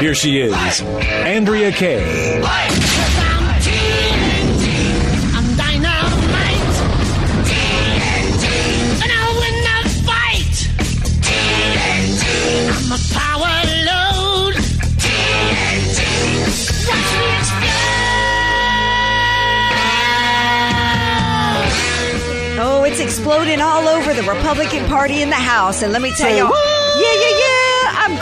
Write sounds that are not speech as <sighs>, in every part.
Here she is, Andrea Kaye. I'm dynamite. And I'll win the fight. I'm a power load. Watch me explode. Oh, it's exploding all over the Republican Party in the House. And let me tell you, yeah, yeah, yeah.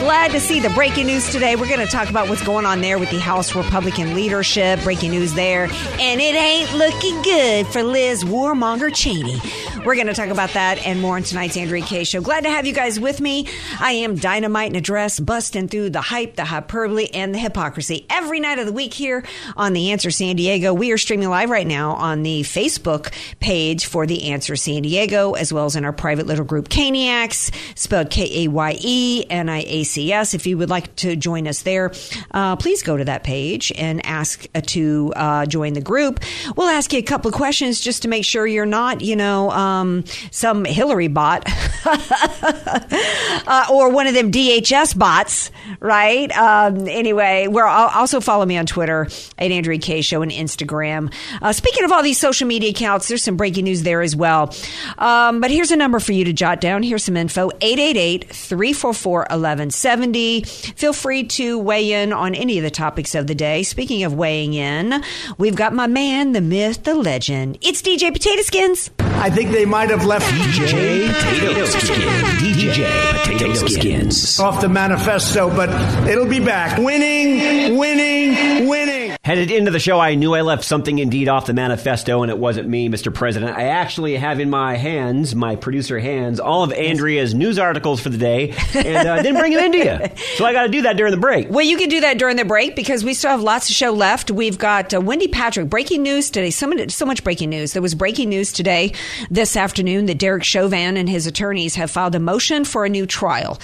Glad to see the breaking news today. We're going to talk about what's going on there with the House Republican leadership. Breaking news there. And it ain't looking good for Liz Warmonger Cheney. We're going to talk about that and more in tonight's Andrea Kaye show. Glad to have you guys with me. I am dynamite in a dress, busting through the hype, the hyperbole, and the hypocrisy every night of the week here on The Answer San Diego. We are streaming live right now on the Facebook page for The Answer San Diego, as well as in our private little group Kayeniacs, spelled K A Y E N I A C S. If you would like to join us there, uh, please go to that page and ask uh, to uh, join the group. We'll ask you a couple of questions just to make sure you're not, you know, um, some Hillary bot <laughs> uh, or one of them DHS bots, right? Um, anyway, we're also follow me on Twitter at Andrea Kaye Show and Instagram. Uh, speaking of all these social media accounts, there's some breaking news there as well. Um, but here's a number for you to jot down. Here's some info 888 344 1170. Feel free to weigh in on any of the topics of the day. Speaking of weighing in, we've got my man, the myth, the legend. It's DJ Potato Skins. I think they might have left DJ Potato Skin. DJ Potato Skins. off the manifesto, but it'll be back. Winning, winning, winning. Headed into the show, I knew I left something indeed off the manifesto, and it wasn't me, Mr. President. I actually have in my hands, my producer hands, all of Andrea's news articles for the day, and uh, didn't bring them into you. So I got to do that during the break. Well, you can do that during the break because we still have lots of show left. We've got uh, Wendy Patrick breaking news today. So so much breaking news. There was breaking news today, this afternoon, that Derek Chauvin and his attorneys have filed a motion for a new trial,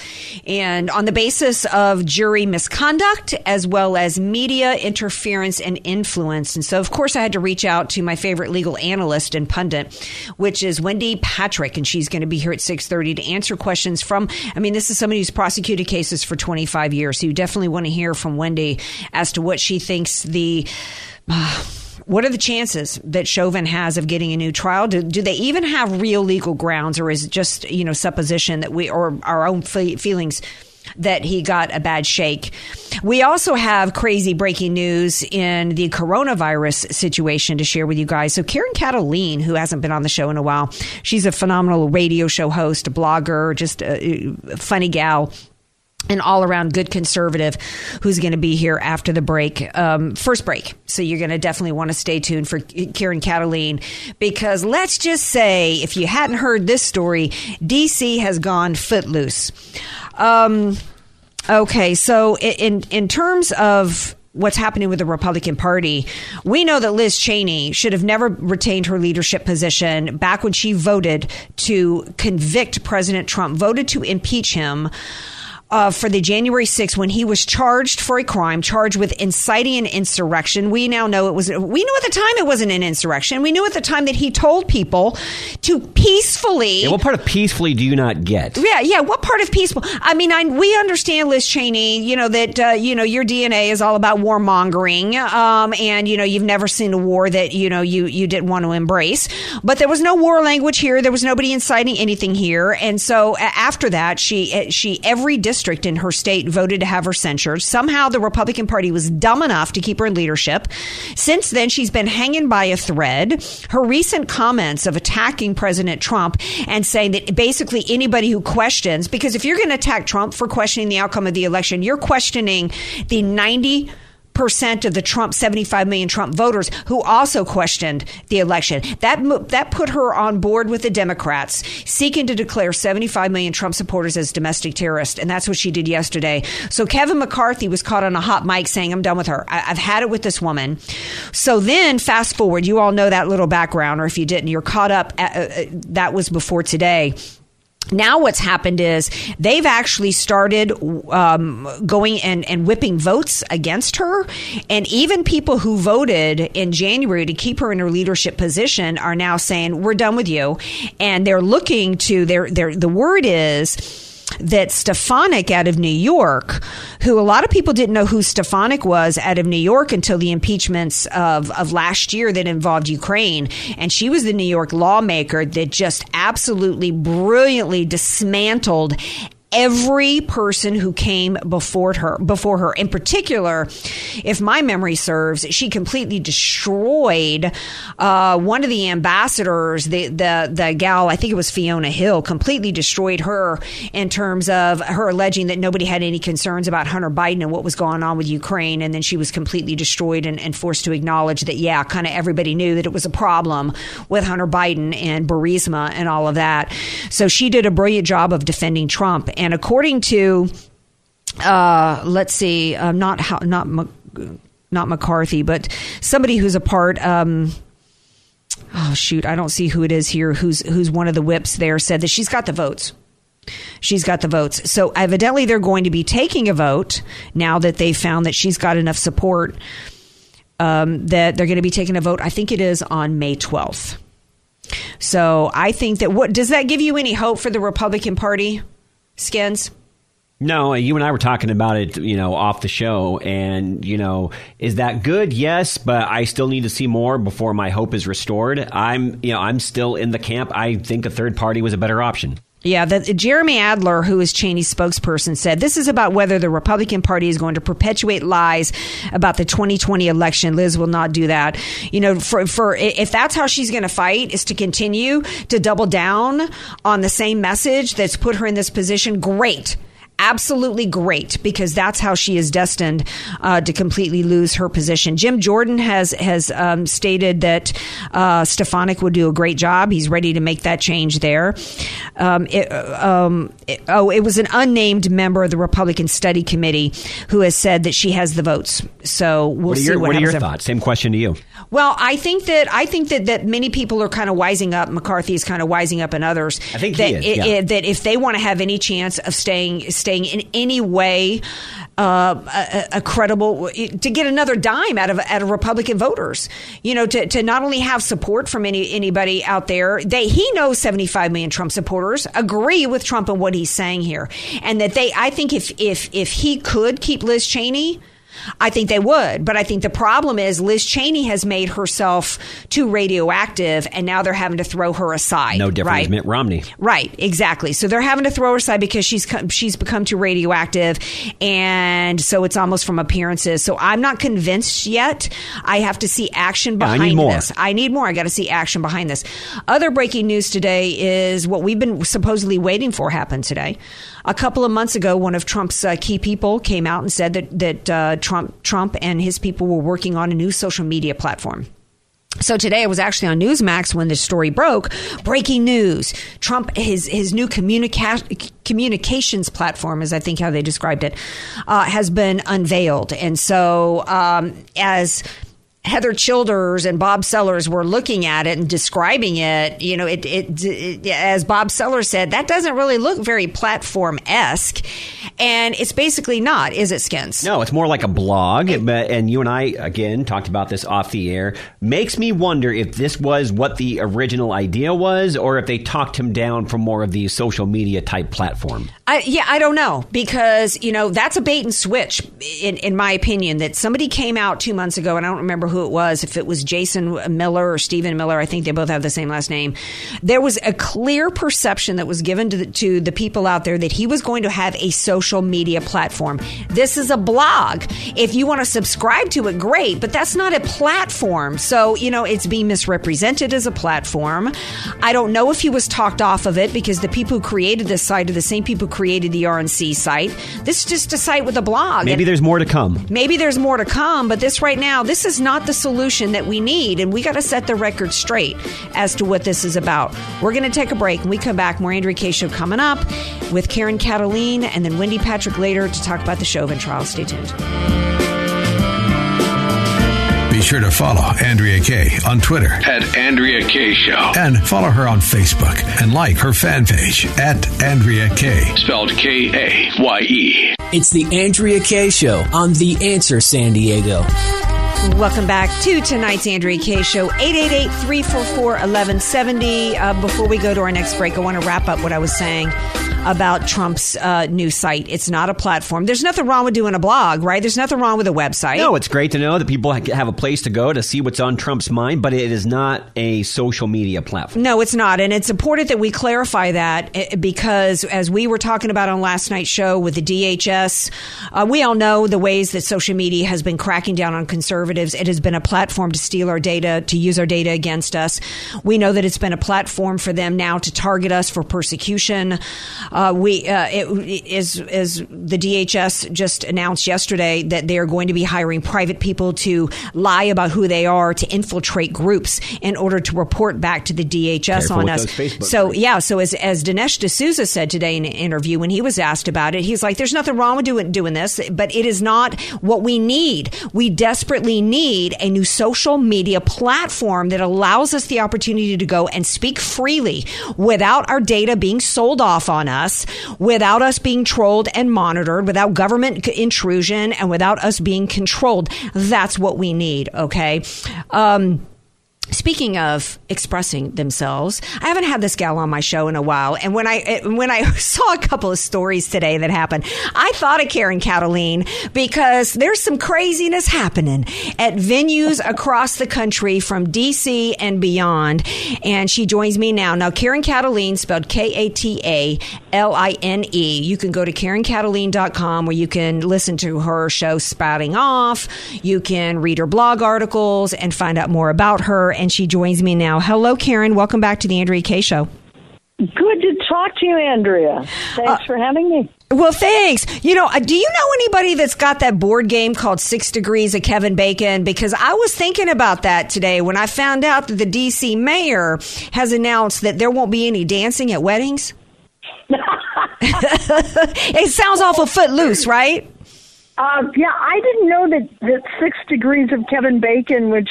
and on the basis of jury misconduct as well as media interference and influence. And so, of course, I had to reach out to my favorite legal analyst and pundit, which is Wendy Patrick, and she's going to be here at six thirty to answer questions from. I mean, this is somebody who's prosecuted cases for twenty five years, so you definitely want to hear from Wendy as to what she thinks the. <sighs> what are the chances that Chauvin has of getting a new trial? Do, do they even have real legal grounds, or is it just you know supposition that we or our own fe- feelings? That he got a bad shake. We also have crazy breaking news in the coronavirus situation to share with you guys. So, Karen Kataline, who hasn't been on the show in a while, she's a phenomenal radio show host, a blogger, just a funny gal an all around good conservative who's going to be here after the break, um, first break. So you're going to definitely want to stay tuned for Karen Kataline because let's just say, if you hadn't heard this story, DC has gone footloose. Um, okay, so in in terms of what's happening with the Republican Party, we know that Liz Cheney should have never retained her leadership position back when she voted to convict President Trump, voted to impeach him uh, for the January 6th when he was charged for a crime, charged with inciting an insurrection. We now know it was, we knew at the time it wasn't an insurrection. We knew at the time that he told people to peacefully. Yeah, what part of peacefully do you not get? Yeah, yeah. What part of peaceful? I mean, I, we understand, Liz Cheney. You know that uh, you know your DNA is all about warmongering, um, and you know you've never seen a war that you know you you didn't want to embrace. But there was no war language here. There was nobody inciting anything here, and so a- after that, she eh, she every district in her state voted to have her censured. Somehow, the Republican Party was dumb enough to keep her in leadership. Since then, she's been hanging by a thread. Her recent comments of attacking President Trump and saying that basically anybody who questions, because if you're going to attack Trump for questioning the outcome of the election, you're questioning the 90 percent of the Trump 75 million Trump voters who also questioned the election. That that put her on board with the Democrats seeking to declare 75 million Trump supporters as domestic terrorists, and that's what she did yesterday. So Kevin McCarthy was caught on a hot mic saying, "I'm done with her. I- I've had it with this woman." So then, fast forward, you all know that little background, or if you didn't, you're caught up. At, uh, uh, that was before today now what's happened is they've actually started um, going and, and whipping votes against her. And even people who voted in january to keep her in her leadership position are now saying we're done with you. And they're looking to their, their the word is that Stefanik out of New York, who a lot of people didn't know who Stefanik was out of New York until the impeachments of, of last year that involved Ukraine. And she was the New York lawmaker that just absolutely brilliantly dismantled every person who came before her before her. In particular if my memory serves she completely destroyed uh, one of the ambassadors the, the the gal i think it was fiona hill completely destroyed her in terms of her alleging that nobody had any concerns about hunter biden and what was going on with ukraine. And then she was completely destroyed and, and forced to acknowledge that yeah kind of everybody knew that it was a problem with hunter biden and Burisma and all of that. So she did a brilliant job of defending trump and according to, uh, let's see, uh, not how, not not McCarthy, but somebody who's a part. Um, oh shoot, I don't see who it is here. Who's who's one of the whips there? Said that she's got the votes. She's got the votes. So evidently, they're going to be taking a vote now that they found that she's got enough support. Um, that they're going to be taking a vote. I think it is on May twelfth. So I think that what does that give you any hope for the Republican Party? Skins? No, you and I were talking about it, you know, off the show, and you know, is that good? Yes, but I still need to see more before my hope is restored. I'm, you know, I'm still in the camp. I think a third party was a better option. Yeah, the, Jeremy Adler, who is Cheney's spokesperson, said this is about whether the Republican Party is going to perpetuate lies about the 2020 election. Liz will not do that. You know, for, for if that's how she's going to fight, is to continue to double down on the same message that's put her in this position. Great absolutely great because that's how she is destined uh, to completely lose her position. Jim Jordan has has um, stated that uh, Stefanik would do a great job. He's ready to make that change there. Um, it, um, it, oh, it was an unnamed member of the Republican Study Committee who has said that she has the votes. So we'll what see your, what, what are your happens. thoughts. Same question to you. Well, I think that I think that, that many people are kind of wising up. McCarthy is kind of wising up, and others. I think that he is, yeah. it- that if they want to have any chance of staying staying in any way uh, a, a credible to get another dime out of out of Republican voters, you know, to, to not only have support from any anybody out there, they he knows 75 million Trump supporters agree with Trump and what he's saying here, and that they I think if if if he could keep Liz Cheney. I think they would, but I think the problem is Liz Cheney has made herself too radioactive, and now they're having to throw her aside. No different right? Mitt Romney. Right, exactly. So they're having to throw her aside because she's she's become too radioactive, and so it's almost from appearances. So I'm not convinced yet. I have to see action Yeah, I behind need more. this. I need more. I got to see action behind this. Other breaking news today is what we've been supposedly waiting for happened today. A couple of months ago, one of Trump's uh, key people came out and said that that uh, Trump Trump and his people were working on a new social media platform. So today I was actually on Newsmax when this story broke. Breaking news: Trump his his new communica- communications platform, as I think how they described it, uh, has been unveiled. And so um, as Heather Childers and Bob Sellers were looking at it and describing it, you know, it, it, it as Bob Sellers said, that doesn't really look very platform esque, and it's basically not, is it, Skins? No, it's more like a blog. But and you and I again talked about this off the air. Makes me wonder if this was what the original idea was, or if they talked him down from more of the social media type platform. I, yeah, I don't know because you know that's a bait and switch, in in my opinion. That somebody came out two months ago, and I don't remember who it was. If it was Jason Miller or Stephen Miller, I think they both have the same last name. There was a clear perception that was given to the, to the people out there that he was going to have a social media platform. This is a blog. If you want to subscribe to it, great, but that's not a platform. So you know it's being misrepresented as a platform. I don't know if he was talked off of it because the people who created this site are the same people created the RNC site. This is just a site with a blog. Maybe there's more to come. maybe there's more to come, but this right now, this is not the solution that we need. And we got to set the record straight as to what this is about. We're going to take a break. When we come back, more Andrea Kaye Show coming up with Karen Kataline and then Wendy Patrick later to talk about the Chauvin trial. Stay tuned. Be sure to follow Andrea Kaye on Twitter at Andrea Kaye Show. and follow her on Facebook and like her fan page at Andrea Kaye. Spelled K A Y E. It's the Andrea Kaye Show on The Answer San Diego. Welcome back to tonight's Andrea Kaye Show, 888-344-1170. Uh, before we go to our next break, I want to wrap up what I was saying about Trump's uh, new site. It's not a platform. There's nothing wrong with doing a blog, right? There's nothing wrong with a website. No, it's great to know that people have a place to go to see what's on Trump's mind, but it is not a social media platform. No, it's not. And it's important that we clarify that eh, because as we were talking about on last night's show with the DHS, uh, we all know the ways that social media has been cracking down on conservatives. It has been a platform to steal our data, to use our data against us. We know that it's been a platform for them now to target us for persecution. Uh, we uh, it is is the DHS just announced yesterday that they are going to be hiring private people to lie about who they are to infiltrate groups in order to report back to the DHS Careful on us. So groups. yeah, so as as Dinesh D'Souza said today in an interview when he was asked about it, he's like, "There's nothing wrong with doing doing this, but it is not what we need. We desperately need a new social media platform that allows us the opportunity to go and speak freely without our data being sold off on us, without us being trolled and monitored, without government intrusion, and without us being controlled. That's what we need. Okay." Um, Speaking of expressing themselves, I haven't had this gal on my show in a while, and when I when I <laughs> saw a couple of stories today that happened, I thought of Karen Kataline because there's some craziness happening at venues <laughs> across the country from DC and beyond. And she joins me now. Now, Karen Kataline, spelled K A T A L I N E. You can go to KarenKataline.com where you can listen to her show Spouting Off. You can read her blog articles and find out more about her. And she joins me now. Hello, Karen. Welcome back to the Andrea Kaye Show. Good to talk to you, Andrea. Thanks for having me. Well, thanks. You know, uh, do you know anybody that's got that board game called Six Degrees of Kevin Bacon? Because I was thinking about that today when I found out that the DC mayor has announced that there won't be any dancing at weddings. <laughs> <laughs> it sounds awful footloose, right? Uh, yeah, I didn't know that, that Six Degrees of Kevin Bacon, which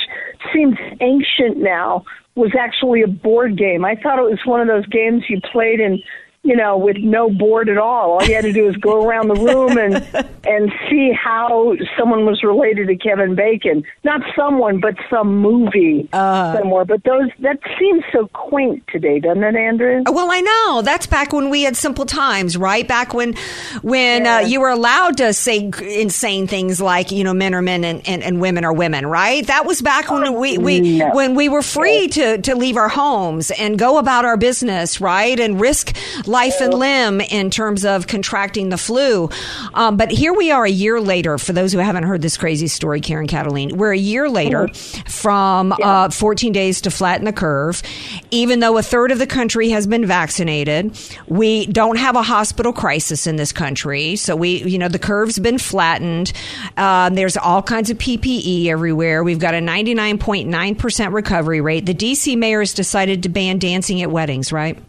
seems ancient now, was actually a board game. I thought it was one of those games you played in, you know, with no board at all. All you had to do was go around the room and <laughs> and see how someone was related to Kevin Bacon. Not someone, but some movie somewhere. But those that seems so quaint today, doesn't it, Andrea? Well, I know that's back when we had simple times, right? Back when when uh, you were allowed to say insane things like you know men are men and, and, and women are women, right? That was back when we, we No. when we were free to to leave our homes and go about our business, right, and risk life and limb in terms of contracting the flu. Um, but here we are a year later. For those who haven't heard this crazy story, Karen Kataline, we're a year later from uh, 14 days to flatten the curve. Even though a third of the country has been vaccinated, we don't have a hospital crisis in this country. So we, you know, the curve's been flattened. Um, there's all kinds of PPE everywhere. We've got a 99.9% recovery rate. The DC mayor has decided to ban dancing at weddings, right?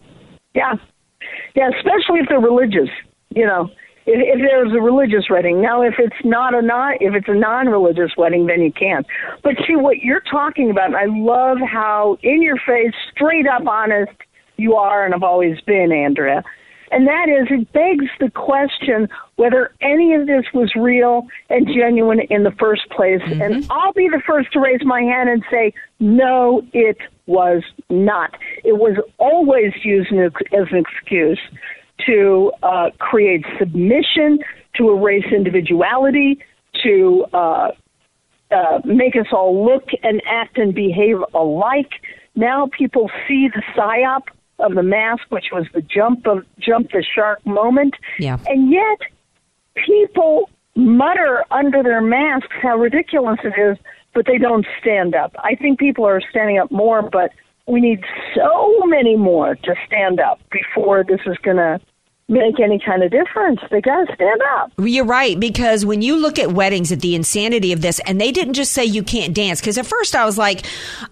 Yeah, yeah, especially if they're religious. You know, if, if there's a religious wedding. Now, if it's not a non, if it's a non-religious wedding, then you can't. But see what you're talking about. I love how in your face, straight up honest you are, and have always been, Andrea. And that is, it begs the question whether any of this was real and genuine in the first place. And I'll be the first to raise my hand and say, no, it was not. It was always used as an excuse to uh, create submission, to erase individuality, to uh, uh, make us all look and act and behave alike. Now people see the psyop of the mask, which was the jump of jump the shark moment, Yeah. and yet people mutter under their masks how ridiculous it is, but they don't stand up. I think people are standing up more, but we need so many more to stand up before this is going to make any kind of difference. They got to stand up. You're right because when you look at weddings, at the insanity of this, and they didn't just say you can't dance. Because at first I was like,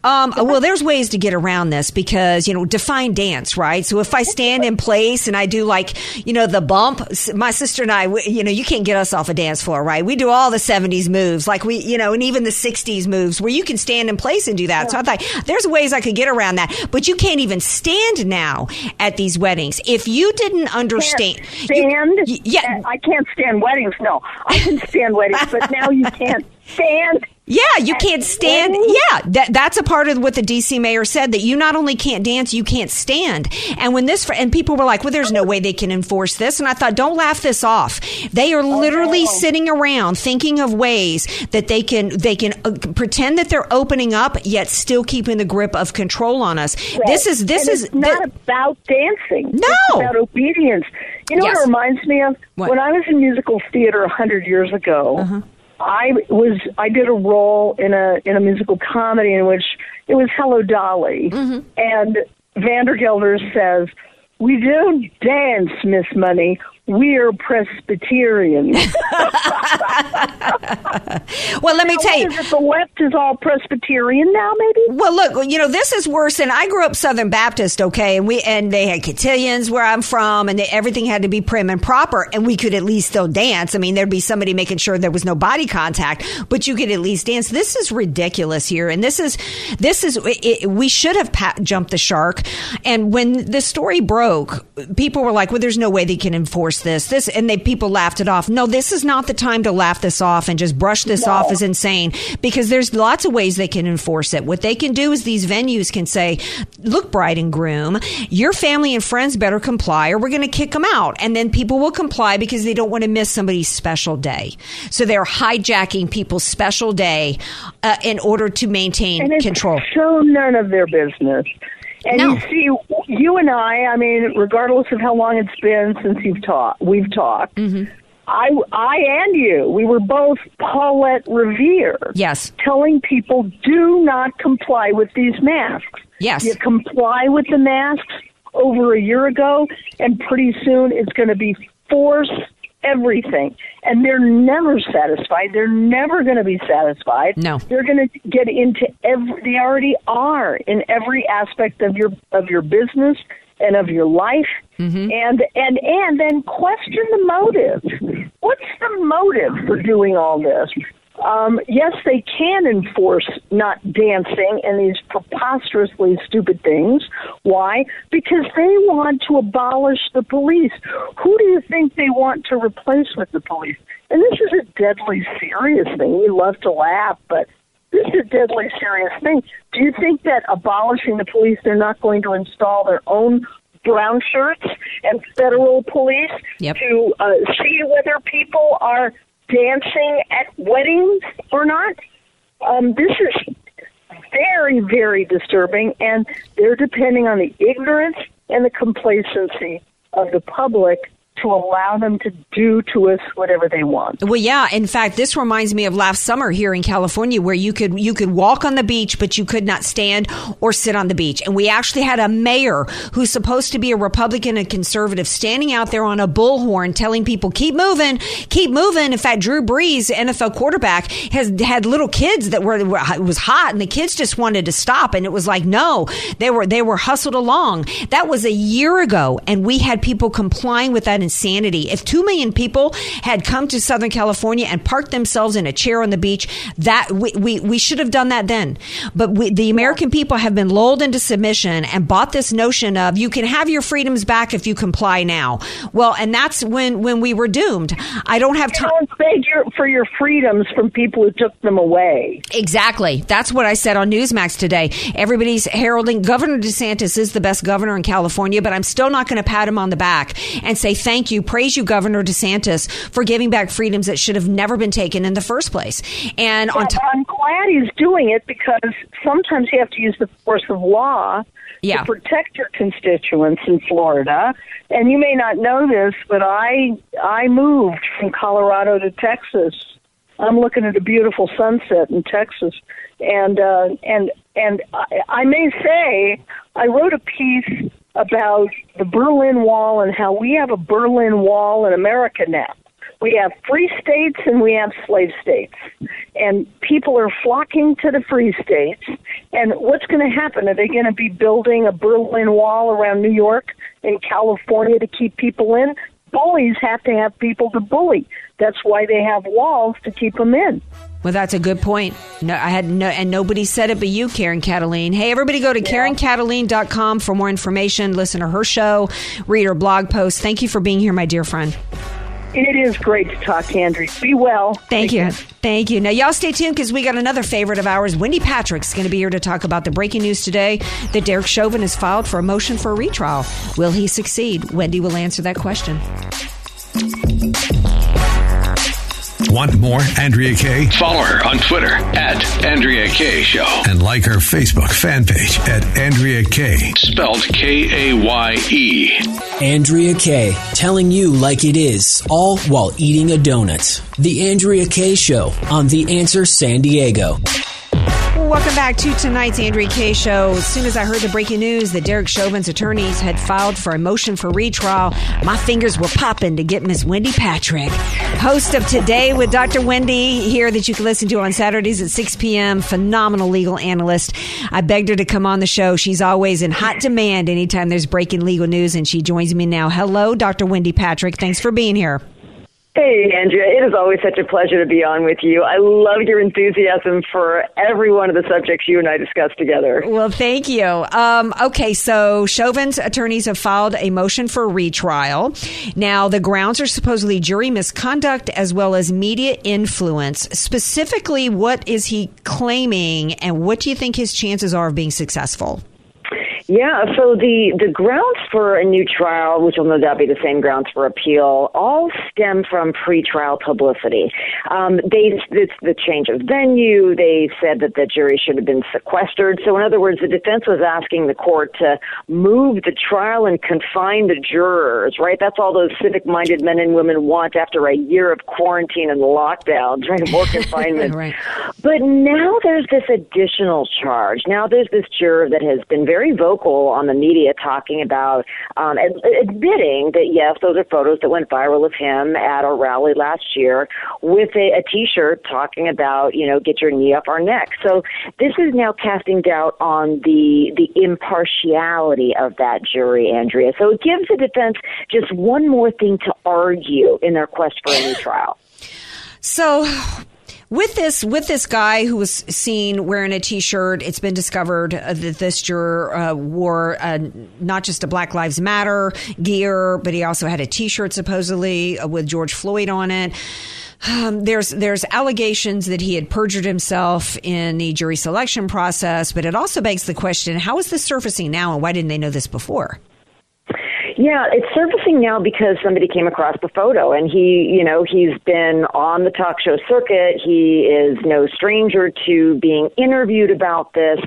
um, well, there's ways to get around this because you know define dance, right? So if I stand in place and I do like you know the bump, my sister and I, we, you know, you can't get us off a dance floor, right? We do all the '70s moves, like we, you know, and even the '60s moves where you can stand in place and do that. So I thought there's ways I could get around that, but you can't even stand now at these weddings if you didn't understand. You- stand. y- yeah, I can't stand weddings. No, I can stand weddings, but now you can't <laughs> stand. Yeah, you can't stand. Yeah, that that's a part of what the DC mayor said that you not only can't dance, you can't stand. And when this and people were like, "Well, there's no way they can enforce this," and I thought, "Don't laugh this off." They are literally sitting around thinking of ways that they can they can uh, pretend that they're opening up, yet still keeping the grip of control on us. This is this And is not about dancing. No. it's about obedience. You know Yes. what it reminds me of? What? Uh-huh. When I was in musical theater a hundred years ago, I was I did a role in a in a musical comedy in which it was Hello Dolly, Mm-hmm. and Vandergelder says. We don't dance, Miss Money. We're Presbyterian. <laughs> well. Let me tell you, What is it, the left is all Presbyterian now, maybe? Well, look, you know, this is worse. And I grew up Southern Baptist, okay, and we and they had cotillions where I'm from, and they, everything had to be prim and proper, and we could at least still dance. I mean, there'd be somebody making sure there was no body contact, but you could at least dance. This is ridiculous here, and this is this is it, we should have pa- jumped the shark. And when the story broke, people were like, "Well, there's no way they can enforce this." This and they people laughed it off. No, this is not the time to laugh this off and just brush this off as insane because there's lots of ways they can enforce it. What they can do is these venues can say, "Look, bride and groom, your family and friends better comply, or we're going to kick them out." And then people will comply because they don't want to miss somebody's special day. So they're hijacking people's special day uh, in order to maintain control. so none of their business. And No. you see, you and I, I mean, regardless of how long it's been since you've talked, we've talked. Mm-hmm. I, I and you, we were both Paulette Revere. Yes. Telling people do not comply with these masks. Yes. You comply with the masks over a year ago, and pretty soon it's going to be force everything. And they're never satisfied. They're never going to be satisfied. No. They're going to get into every. They already are in every aspect of your of your business and of your life. Mm-hmm. And and and then question the motive. What's the motive for doing all this? Um, yes, they can enforce not dancing and these preposterously stupid things. Why? Because they want to abolish the police. Who do you think they want to replace with the police? And this is a deadly serious thing. We love to laugh, but this is a deadly serious thing. Do you think that abolishing the police, they're not going to install their own brown shirts and federal police Yep. to uh, see whether people are dancing at weddings or not? Um, this is very, very disturbing, and they're depending on the ignorance and the complacency of the public to allow them to do to us whatever they want. Well, yeah. In fact, this reminds me of last summer here in California, where you could you could walk on the beach, but you could not stand or sit on the beach. And we actually had a mayor who's supposed to be a Republican and conservative standing out there on a bullhorn, telling people keep moving, keep moving. In fact, Drew Brees, NFL quarterback, has had little kids that were, it was hot, and the kids just wanted to stop, and it was like no, they were they were hustled along. That was a year ago, and we had people complying with that insanity. If two million people had come to Southern California and parked themselves in a chair on the beach, that we, we, we should have done that then. But we, the American people have been lulled into submission and bought this notion of you can have your freedoms back if you comply now. Well, and that's when when we were doomed. I don't have time. Don't beg your, for your freedoms from people who took them away. Exactly. That's what I said on Newsmax today. Everybody's heralding Governor DeSantis is the best governor in California, but I'm still not going to pat him on the back and say thank you, praise you, Governor DeSantis, for giving back freedoms that should have never been taken in the first place. And on but I'm glad he's doing it because sometimes you have to use the force of law Yeah. to protect your constituents in Florida. And you may not know this, but I I moved from Colorado to Texas. I'm looking at a beautiful sunset in Texas, and uh, and and I, I may say I wrote a piece about the Berlin Wall and how we have a Berlin Wall in America now. We have free states and we have slave states. And people are flocking to the free states. And what's going to happen? Are they going to be building a Berlin Wall around New York and California to keep people in? Bullies have to have people to bully. That's why they have walls to keep them in. Well, that's a good point. No, I had no, and nobody said it but you, Karen Kataline. Hey, everybody go to KarenKataline.com for more information, listen to her show, read her blog post. Thank you for being here, my dear friend. It is great to talk to Andrea. Be well. Thank you. Thank you. Now, y'all stay tuned because we got another favorite of ours. Wendy Patrick's going to be here to talk about the breaking news today that Derek Chauvin has filed for a motion for a retrial. Will he succeed? Wendy will answer that question. Want more Andrea Kaye? Follow her on Twitter at Andrea Kaye Show. And like her Facebook fan page at Andrea Kaye. Spelled K A Y E. Andrea Kaye, telling you like it is, all while eating a donut. The Andrea Kaye Show on The Answer San Diego. Welcome back to tonight's Andrea Kaye show. As soon as I heard the breaking news that Derek Chauvin's attorneys had filed for a motion for retrial, my fingers were popping to get Miss Wendy Patrick, host of Today with Dr. Wendy, here that you can listen to on Saturdays at 6 p.m. Phenomenal legal analyst. I begged her to come on the show. She's always in hot demand anytime there's breaking legal news, and she joins me now. Hello, Dr. Wendy Patrick. Thanks for being here. Hey, Andrea. It is always such a pleasure to be on with you. I love your enthusiasm for every one of the subjects you and I discuss together. Well, thank you. Um, okay, so Chauvin's attorneys have filed a motion for retrial. Now, the grounds are supposedly jury misconduct as well as media influence. Specifically, what is he claiming, and what do you think his chances are of being successful? Yeah, so the, the grounds for a new trial, which will no doubt be the same grounds for appeal, all stem from pretrial publicity. Um, they, it's the change of venue. They said that the jury should have been sequestered. So, in other words, the defense was asking the court to move the trial and confine the jurors, right? That's all those civic minded men and women want after a year of quarantine and lockdown, right? More <laughs> confinement. right. But now there's this additional charge. Now there's this juror that has been very vocal on the media talking about um, ad- admitting that yes, those are photos that went viral of him at a rally last year with a, a T-shirt talking about you know get your knee up our neck. So this is now casting doubt on the the impartiality of that jury, Andrea. So it gives the defense just one more thing to argue in their quest for a new trial. So with this with this guy who was seen wearing a t-shirt it's been discovered uh, that this juror uh, wore uh, not just a black lives matter gear but he also had a t-shirt supposedly uh, with george floyd on it um, there's there's allegations that he had perjured himself in the jury selection process, but it also begs the question: How is this surfacing now, and why didn't they know this before? Yeah, it's surfacing now because somebody came across the photo and he, you know, he's been on the talk show circuit. He is no stranger to being interviewed about this.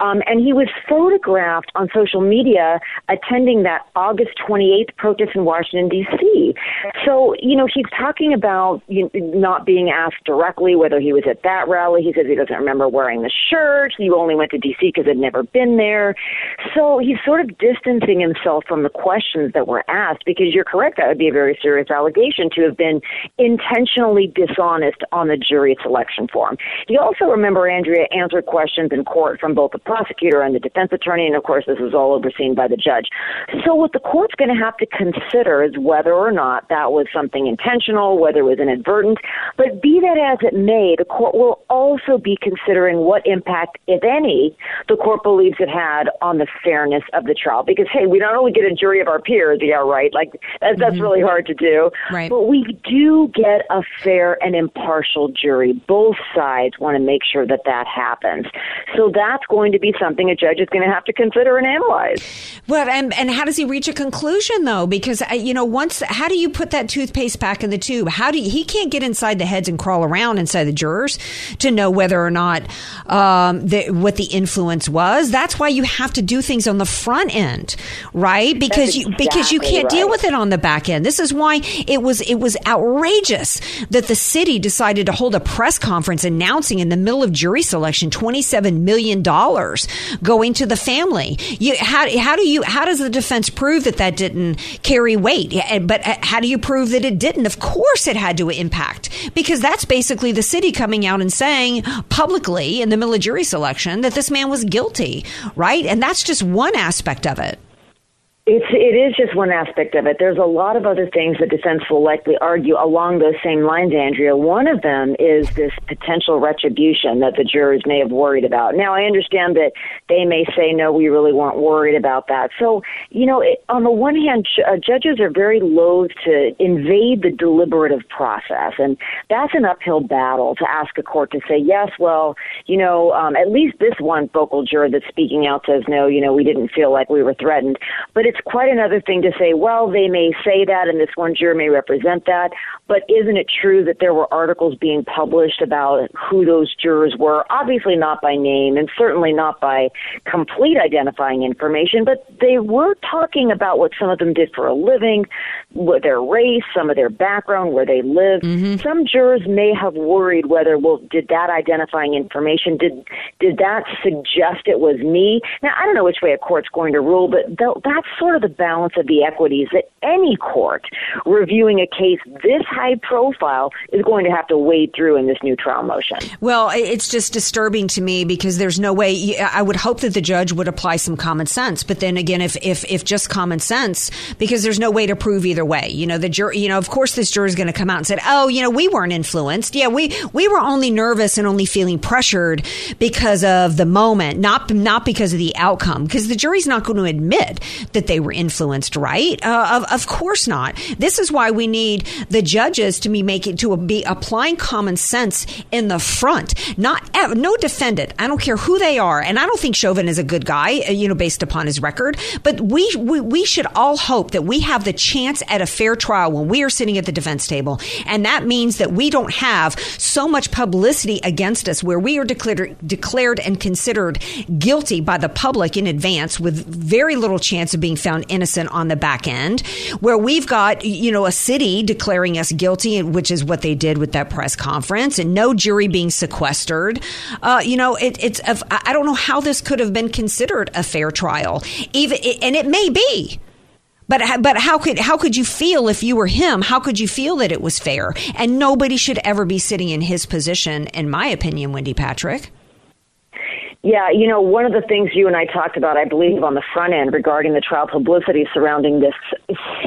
Um, and he was photographed on social media attending that August 28th protest in Washington, D.C. So, you know, he's talking about you know, not being asked directly whether he was at that rally. He says he doesn't remember wearing the shirt. He only went to D.C. because he'd never been there. So he's sort of distancing himself from the questions that were asked because you're correct. That would be a very serious allegation to have been intentionally dishonest on the jury selection form. You also remember Andrea answered questions in court from both the prosecutor and the defense attorney, and of course, this was all overseen by the judge. So, what the court's going to have to consider is whether or not that was something intentional, whether it was inadvertent. But be that as it may, the court will also be considering what impact, if any, the court believes it had on the fairness of the trial. Because, hey, we not only get a jury of our peers, yeah, right, like that's Mm-hmm. really hard to do, Right. but we do get a fair and impartial jury. Both sides want to make sure that that happens. So that's going to be something a judge is going to have to consider and analyze. Well, and and how does he reach a conclusion though? Because uh, you know, once how do you put that toothpaste back in the tube? How do you, he can't get inside the heads and crawl around inside the jurors to know whether or not um, the, what the influence was? That's why you have to do things on the front end, right? Because you, because you can't deal with it on the back end. This is why it was it was outrageous that the city decided to hold a press conference announcing in the middle of jury selection twenty seven million dollars going to the family. You, how how do you how does the defense prove that that didn't carry weight? But uh, how do you prove that it didn't? Of course, it had to impact because that's basically the city coming out and saying publicly in the middle of jury selection that this man was guilty, right? And that's just one aspect of it. It's it is just one aspect of it. There's a lot of other things the defense will likely argue along those same lines, Andrea. One of them is this potential retribution that the jurors may have worried about. Now, I understand that they may say, no, we really weren't worried about that. So, you know, it, on the one hand, uh, judges are very loath to invade the deliberative process, and that's an uphill battle to ask a court to say, yes, well, you know, um, at least this one vocal juror that's speaking out says, no, you know, we didn't feel like we were threatened. But it's quite another thing to say, well, they may say that and this one juror may represent that, but isn't it true that there were articles being published about who those jurors were? Obviously not by name and certainly not by complete identifying information, but they were talking about what some of them did for a living, their race, some of their background, where they lived. Mm-hmm. Some jurors may have worried whether, well, did that identifying information, did, did that suggest it was me? Now, I don't know which way a court's going to rule, but th- that's sort of the balance of the equities that any court reviewing a case this high profile is going to have to wade through in this new trial motion. Well, it's just disturbing to me because there's no way. I would hope that the judge would apply some common sense, but then again, if if if just common sense, because there's no way to prove either way. You know, the jury. You know, of course, this juror is going to come out and say, "Oh, you know, we weren't influenced. Yeah, we we were only nervous and only feeling pressured because of the moment, not not because of the outcome. Because the jury's not going to admit that they were influenced, right? Uh, of of course not. This is why we need the judges to be making to be applying common sense in the front. Not no defendant. I don't care who they are, and I don't think Chauvin is a good guy. uh, You know, based upon his record. But we we, we should all hope that we have the chance at a fair trial when we are sitting at the defense table, and that means that we don't have so much publicity against us where we are declared declared and considered guilty by the public in advance with very little chance of being found innocent on the back end where we've got you know a city declaring us guilty which is what they did with that press conference and no jury being sequestered. Uh, you know it, it's I don't know how this could have been considered a fair trial. Even and it may be but but how could how could you feel if you were him? How could you feel that it was fair? And nobody should ever be sitting in his position, in my opinion, Wendy Patrick. Yeah, you know, one of the things you and I talked about, I believe, on the front end regarding the trial publicity surrounding this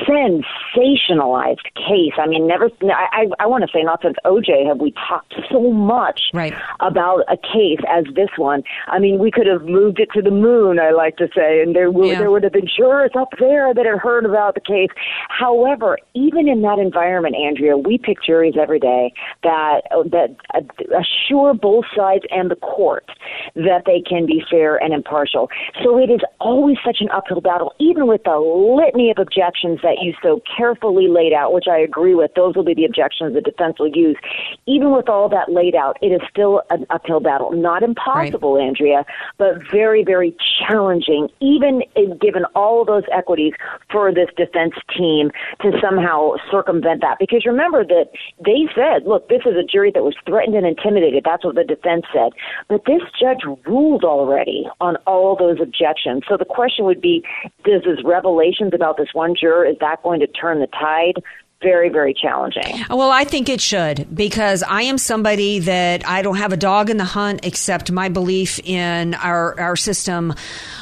sensationalized case. I mean, never, I, I, I want to say, not since OJ have we talked so much right. about a case as this one. I mean, we could have moved it to the moon, I like to say, and there, would Yeah. there would have been jurors up there that had heard about the case. However, even in that environment, Andrea, we pick juries every day that, that uh, assure both sides and the court that they can be fair and impartial. So it is always such an uphill battle, even with the litany of objections that you so carefully laid out, which I agree with. Those will be the objections the defense will use. Even with all that laid out, it is still an uphill battle. Not impossible, Andrea, but very, very challenging, even given all of those equities for this defense team to somehow circumvent that. Because remember that they said, look, this is a jury that was threatened and intimidated. That's what the defense said. But this judge ruled already on all those objections. So the question would be, does his revelations about this one juror, is that going to turn the tide? Very, very challenging. Well, I think it should because I am somebody that I don't have a dog in the hunt except my belief in our our system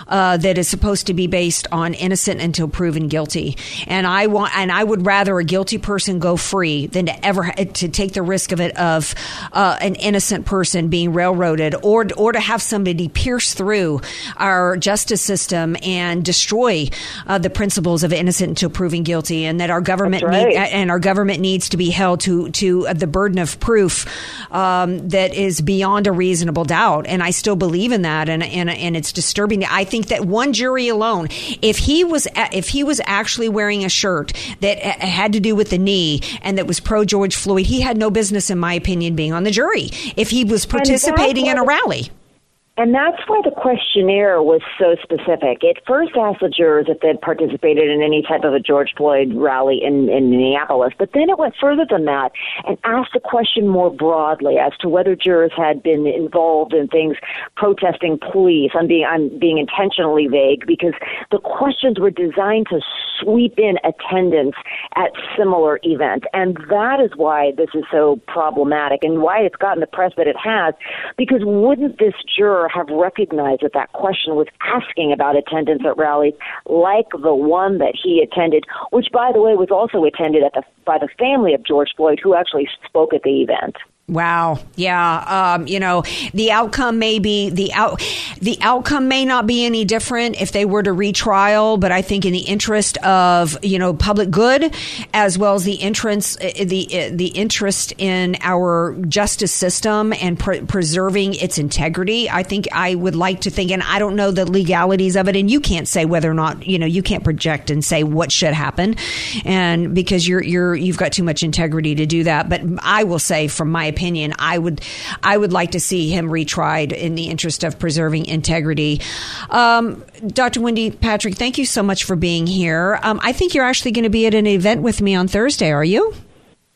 uh, that is supposed to be based on innocent until proven guilty, and I want and I would rather a guilty person go free than to ever to take the risk of it of uh, an innocent person being railroaded or or to have somebody pierce through our justice system and destroy uh, the principles of innocent until proven guilty, and that our government right. need, and our government needs to be held to to uh, the burden of proof um, that is beyond a reasonable doubt. And I still believe in that, and and and it's disturbing. I think that one jury alone, if he was if he was actually wearing a shirt that uh, had to do with the knee and that was pro George Floyd, he had no business, in my opinion, being on the jury. If he was participating in a rally. And that's why the questionnaire was so specific. It first asked the jurors if they'd participated in any type of a George Floyd rally in, in Minneapolis, but then it went further than that and asked the question more broadly as to whether jurors had been involved in things protesting police. I'm being I'm being intentionally vague because the questions were designed to sweep in attendance at similar events. And that is why this is so problematic and why it's gotten the press that it has. Because wouldn't this juror have recognized that that question was asking about attendance at rallies like the one that he attended, which, by the way, was also attended at the, by the family of George Floyd, who actually spoke at the event. Wow. Yeah. Um, you know, the outcome may be the out, the outcome may not be any different if they were to retrial, but I think in the interest of, you know, public good, as well as the entrance, the, the interest in our justice system and pre- preserving its integrity, I think I would like to think, and I don't know the legalities of it, and you can't say whether or not, you know, you can't project and say what should happen. And because you're, you're, you've got too much integrity to do that. But I will say from my opinion, opinion, I would I would like to see him retried in the interest of preserving integrity. Um, Dr. Wendy Patrick, thank you so much for being here. Um, I think you're actually going to be at an event with me on Thursday. Are you?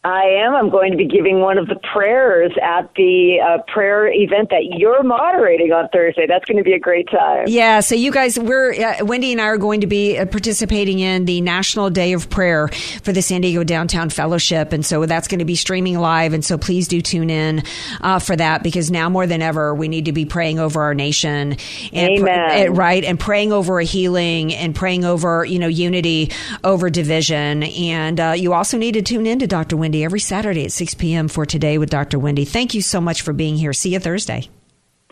I am. I'm going to be giving one of the prayers at the uh, prayer event that you're moderating on Thursday. That's going to be a great time. Yeah. So you guys, we're uh, Wendy and I are going to be uh, participating in the National Day of Prayer for the San Diego Downtown Fellowship, and so that's going to be streaming live. And so please do tune in uh, for that because now more than ever we need to be praying over our nation and Amen. pr- right and praying over a healing and praying over you know unity over division. And uh, you also need to tune in to Dr. Wendy every Saturday at 6 p.m. for Today with Dr. Wendy. Thank you so much for being here. See you Thursday.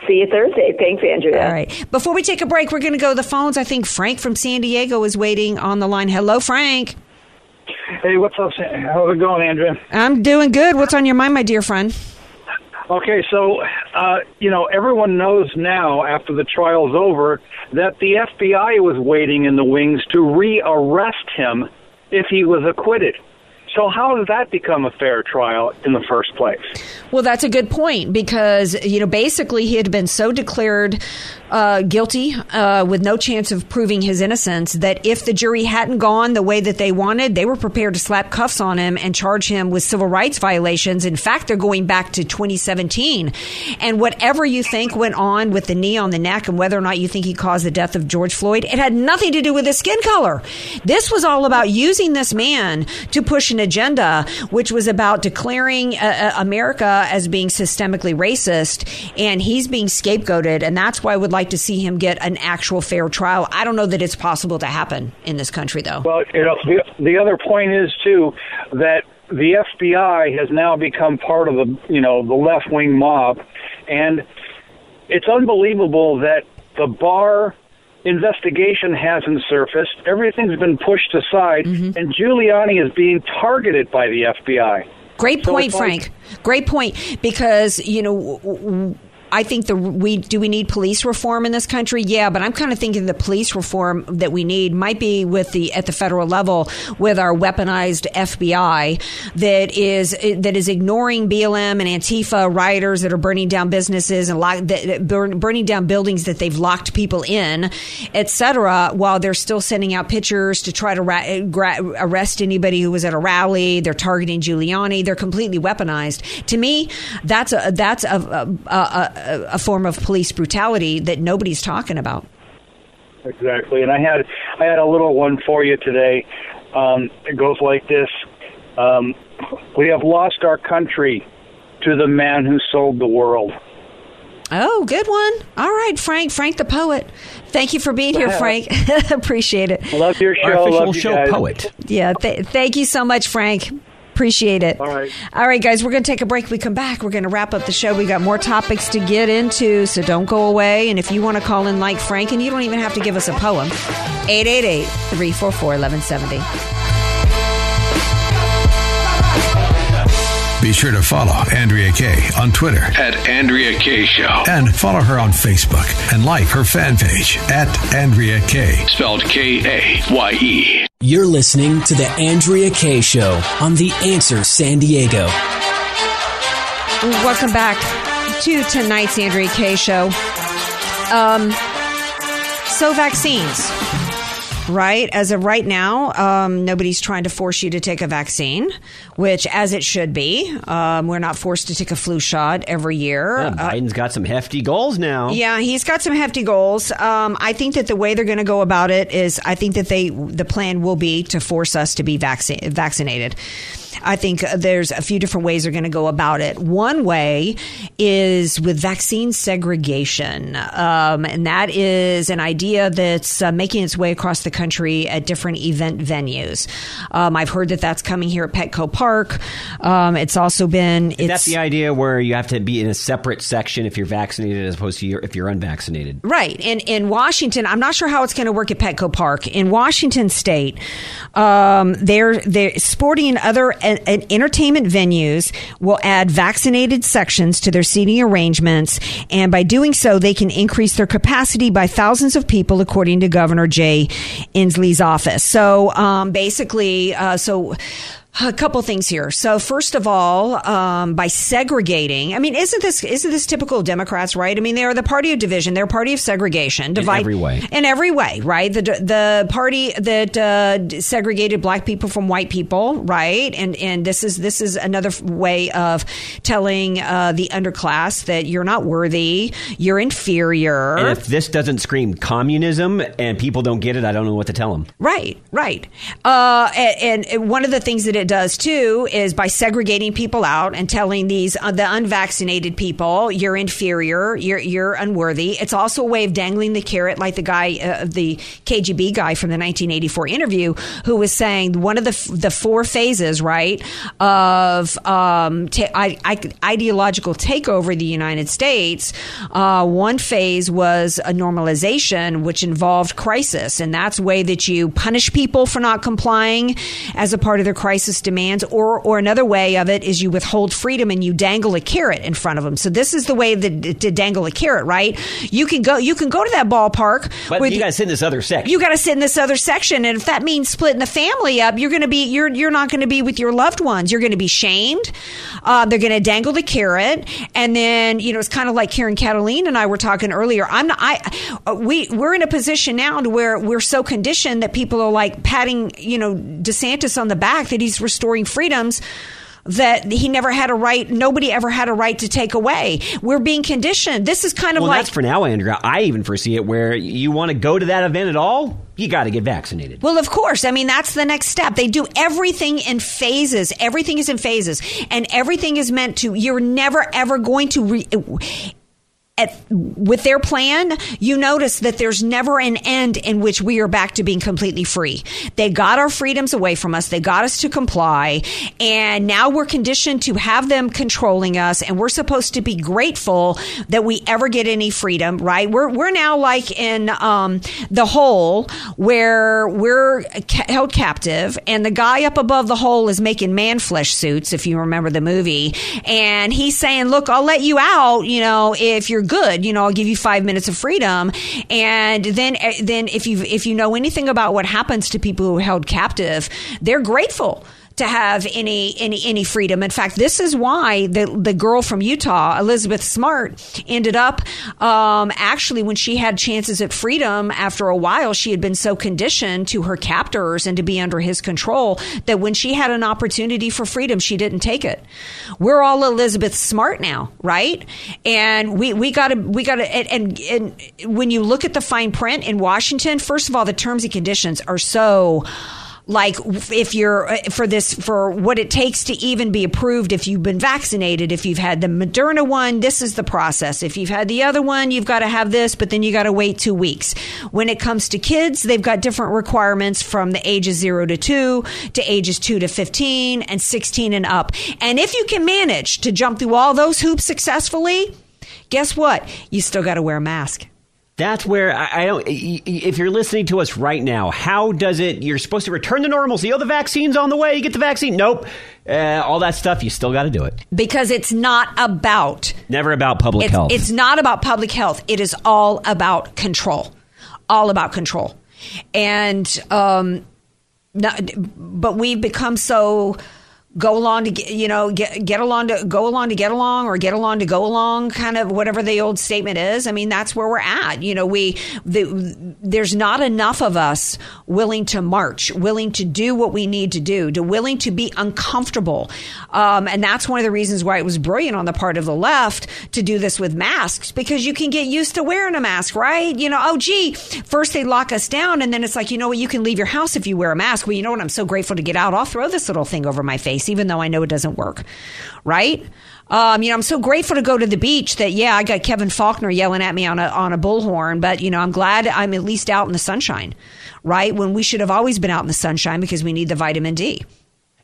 See you Thursday. Thanks, Andrea. All right. Before we take a break, we're going to go to the phones. I think Frank from San Diego is waiting on the line. Hello, Frank. Hey, what's up? How's it going, Andrea? I'm doing good. What's on your mind, my dear friend? Okay, so uh, you know everyone knows now after the trial's over that the FBI was waiting in the wings to re-arrest him if he was acquitted. So how does that become a fair trial in the first place? Well, that's a good point because you know basically he had been so declared uh, guilty uh, with no chance of proving his innocence that if the jury hadn't gone the way that they wanted, they were prepared to slap cuffs on him and charge him with civil rights violations. In fact, they're going back to 2017, and whatever you think went on with the knee on the neck and whether or not you think he caused the death of George Floyd, it had nothing to do with his skin color. This was all about using this man to push an agenda, which was about declaring uh, uh, America as being systemically racist, and he's being scapegoated, and that's why I would like to see him get an actual fair trial. I don't know that it's possible to happen in this country, though. Well, you know, the, the other point is too that the FBI has now become part of the you know the left wing mob, and it's unbelievable that the bar investigation hasn't surfaced. Everything's been pushed aside, Mm-hmm. and Giuliani is being targeted by the FBI. Great So point, like- Frank. Great point. Because you know, w- w- I think the we do we need police reform in this country? Yeah, but I'm kind of thinking the police reform that we need might be with the at the federal level with our weaponized FBI that is that is ignoring BLM and Antifa rioters that are burning down businesses and lock, that, burn, burning down buildings that they've locked people in, etc. While they're still sending out pictures to try to ra- gra- arrest anybody who was at a rally. They're targeting Giuliani. They're completely weaponized. To me, that's a that's a a, a, a form of police brutality that nobody's talking about. Exactly, and I had I had a little one for you today. Um, it goes like this: um, We have lost our country to the man who sold the world. Oh, good one. All right, Frank. Frank the poet. Thank you for being here, Frank. <laughs> Appreciate it. Love your show. Our official love you show guys. poet. Yeah. Th- thank you so much, Frank. Appreciate it. All right. All right, guys, we're going to take a break. We come back. We're going to wrap up the show. We got more topics to get into, so don't go away. And if you want to call in like Frank, and you don't even have to give us a poem, 888 344 1170. Be sure to follow Andrea Kaye on Twitter At Andrea Kaye Show. and follow her on Facebook and like her fan page at Andrea Kaye. Spelled K A Y E. You're listening to The Andrea Kaye Show on The Answer San Diego. Welcome back to tonight's Andrea Kaye Show. Um, so vaccines. Right. As of right now, um, nobody's trying to force you to take a vaccine, which, as it should be, um, we're not forced to take a flu shot every year. Yeah, Uh, Biden's got some hefty goals now. yeah, he's got some hefty goals. Um, I think that the way they're going to go about it is, I think that they the plan will be to force us to be vaccinated. I think there's a few different ways they're going to go about it. One way is with vaccine segregation, um, and that is an idea that's uh, making its way across the country at different event venues. Um, I've heard that that's coming here at Petco Park. Um, it's also been Is it's that the idea where you have to be in a separate section if you're vaccinated as opposed to your, if you're unvaccinated? Right. In in Washington, I'm not sure how it's going to work at Petco Park. In Washington State, um, they're they're sporting other and, entertainment venues will add vaccinated sections to their seating arrangements, and by doing so, they can increase their capacity by thousands of people, according to Governor Jay Inslee's office. So um, basically, uh, so. A couple things here. So first of all, um, by segregating, I mean, isn't this isn't this typical Democrats, right? I mean, they are the party of division. They're a party of segregation. In every way. In every way, right? The the party that uh, segregated black people from white people, right? And and this is this is another way of telling uh, the underclass that you're not worthy, you're inferior. And if this doesn't scream communism and people don't get it, I don't know what to tell them. Right, right. Uh, and, and one of the things that it does too is by segregating people out and telling these uh, the unvaccinated people you're inferior, you're you're unworthy. It's also a way of dangling the carrot, like the guy, uh, the KGB guy from the 1984 interview, who was saying one of the the four phases, right, of um, ideological takeover of the United States. Uh, one phase was a normalization, which involved crisis, and that's way that you punish people for not complying as a part of their crisis demands. Or, or another way of it is you withhold freedom and you dangle a carrot in front of them. So this is the way that, to dangle a carrot, right? You can go, you can go to that ballpark. But with- you got to sit in this other section. you got to sit in this other section, and if that means splitting the family up, you're going to be you're you're not going to be with your loved ones. You're going to be shamed. Uh, they're going to dangle the carrot, and then you know it's kind of like Karen Kataline and I were talking earlier. I'm not, I uh, we we're in a position now to where we're so conditioned that people are like patting you know DeSantis on the back that he's restoring freedoms that he never had a right nobody ever had a right to take away we're being conditioned this is kind of well, like that's for now, Andrea. I even foresee it where you want to go to that event at all, you got to get vaccinated. Well, of course. I mean, that's the next step. They do everything in phases. Everything is in phases. And everything is meant to, you're never ever going to, re, at, with their plan, you notice that there's never an end in which we are back to being completely free. They got our freedoms away from us. They got us to comply. And now we're conditioned to have them controlling us. And we're supposed to be grateful that we ever get any freedom, right? We're, we're now like in, um, the hole where we're ca- held captive and the guy up above the hole is making man flesh suits, if you remember the movie. And he's saying, look, I'll let you out, you know, if you're good, you know, I'll give you five minutes of freedom. And then, eh, then if you, if you know anything about what happens to people who are held captive, they're grateful to have any any any freedom. In fact, this is why the the girl from Utah, Elizabeth Smart, ended up um, actually when she had chances at freedom. After a while, she had been so conditioned to her captors and to be under his control that when she had an opportunity for freedom, she didn't take it. We're all Elizabeth Smart now, right? And we we got to we got to and, and and when you look at the fine print in Washington, first of all, the terms and conditions are so like if you're uh, for this for what it takes to even be approved if you've been vaccinated if you've had the moderna one this is the process. If you've had the other one you've got to have this but then you got to wait two weeks. When it comes to kids they've got different requirements from the ages 0 to 2 to ages 2 to 15 and 16 and up. And if you can manage to jump through all those hoops successfully guess what? You still got to wear a mask That's where I, I don't. If you're listening to us right now, how does it? You're supposed to return to normalcy. Oh, the vaccine's on the way. You get the vaccine. Nope. Uh, all that stuff. You still got to do it. because it's not about Never about public it's, health. It's not about public health. It is all about control. All about control. And, um, not, but we've become so go along to get, you know get get along to go along to get along or get along to go along kind of whatever the old statement is. I mean that's where we're at. You know we the, there's not enough of us willing to march willing to do what we need to do to willing to be uncomfortable. Um, and that's one of the reasons why it was brilliant on the part of the left to do this with masks because you can get used to wearing a mask right? You know oh gee first they lock us down and then it's like you know what? You can leave your house if you wear a mask. Well you know what? I'm so grateful to get out. I'll throw this little thing over my face even though I know it doesn't work. Right? Um, you know, I'm so grateful to go to the beach that yeah, I got Kevin Faulconer yelling at me on a on a bullhorn, but you know, I'm glad I'm at least out in the sunshine, right? When we should have always been out in the sunshine because we need the vitamin D.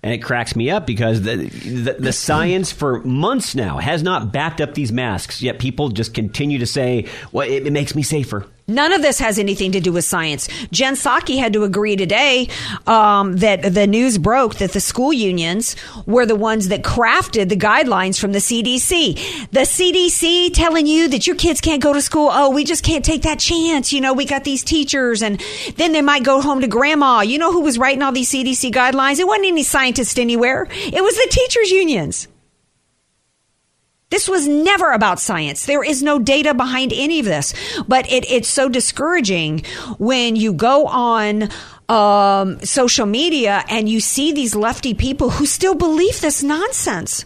And it cracks me up because the, the, the science for months now has not backed up these masks, yet people just continue to say, "Well, it, it makes me safer." None of this has anything to do with science. Jen Psaki had to agree today um, that the news broke that the school unions were the ones that crafted the guidelines from the CDC. The CDC telling you that your kids can't go to school. Oh, we just can't take that chance. You know, we got these teachers, and then they might go home to grandma. You know who was writing all these CDC guidelines? It wasn't any scientist anywhere. It was the teachers' unions. This was never about science. There is no data behind any of this. But it, it's so discouraging when you go on um, social media and you see these lefty people who still believe this nonsense.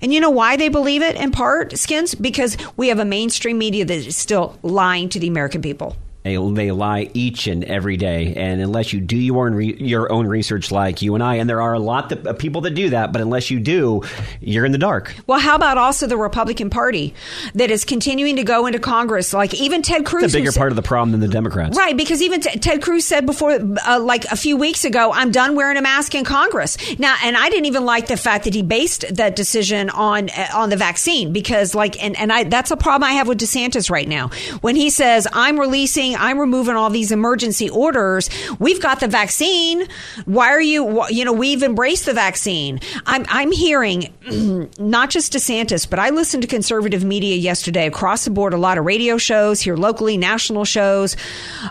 And you know why they believe it in part, Skins? Because we have a mainstream media that is still lying to the American people. They, they lie each and every day, and unless you do your own re- your own research, like you and I, and there are a lot of people that do that, but unless you do, you're in the dark. Well, how about also the Republican Party that is continuing to go into Congress? Like even Ted Cruz, it's a bigger said- part of the problem than the Democrats. Right, because even T- Ted Cruz said before, uh, like a few weeks ago, I'm done wearing a mask in Congress. Now, and I didn't even like the fact that he based that decision on uh, on the vaccine because, like, and and I that's a problem I have with DeSantis right now when he says I'm releasing, I'm removing all these emergency orders. We've got the vaccine. Why are you? You know, we've embraced the vaccine. I'm I'm hearing <clears throat> not just DeSantis, but I listened to conservative media yesterday across the board. A lot of radio shows here locally, national shows.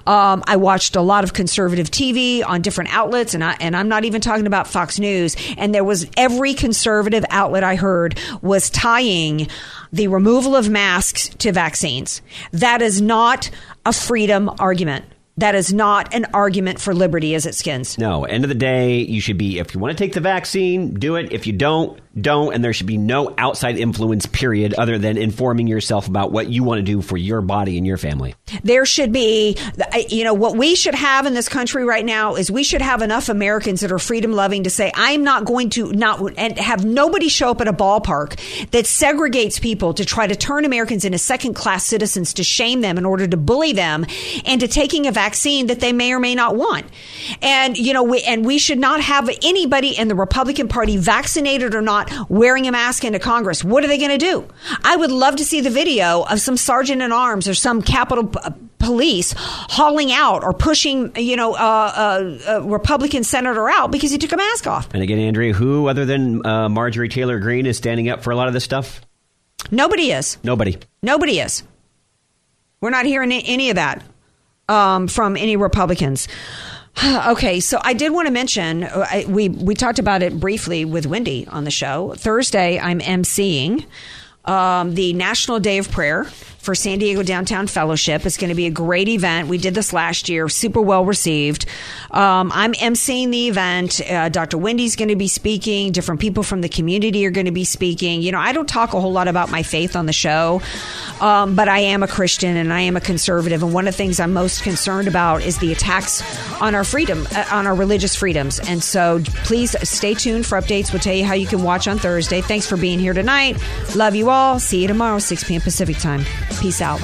Um, I watched a lot of conservative TV on different outlets, and I and I'm not even talking about Fox News. And there was every conservative outlet I heard was tying the removal of masks to vaccines. That is not a freedom argument. That is not an argument for liberty as it skins. No, end of the day, you should be, if you want to take the vaccine, do it. If you don't, don't. And there should be no outside influence, period, other than informing yourself about what you want to do for your body and your family. There should be, you know, what we should have in this country right now is we should have enough Americans that are freedom loving to say, I'm not going to not, and have nobody show up at a ballpark that segregates people to try to turn Americans into second class citizens to shame them in order to bully them into taking a vaccine that they may or may not want. And, you know, we, and we should not have anybody in the Republican Party, vaccinated or not, wearing a mask into Congress. What are they going to do? I would love to see the video of some sergeant in arms or some Capitol p- police hauling out or pushing, you know, uh, uh, a Republican senator out because he took a mask off. And again, Andrea, who other than uh, Marjorie Taylor Greene is standing up for a lot of this stuff? Nobody is. Nobody. Nobody is. We're not hearing any of that um, from any Republicans. <sighs> Okay, so I did want to mention uh, I, we we talked about it briefly with Wendy on the show. Thursday, I'm emceeing um, the National Day of Prayer for San Diego Downtown Fellowship. It's going to be a great event. We did this last year, super well received. Um, I'm emceeing the event. Uh, Dr. Wendy's going to be speaking. Different people from the community are going to be speaking. You know, I don't talk a whole lot about my faith on the show, um, but I am a Christian and I am a conservative. And one of the things I'm most concerned about is the attacks on our freedom, uh, on our religious freedoms. And so please stay tuned for updates. We'll tell you how you can watch on Thursday. Thanks for being here tonight. Love you all. See you tomorrow, 6 p.m. Pacific time. Peace out.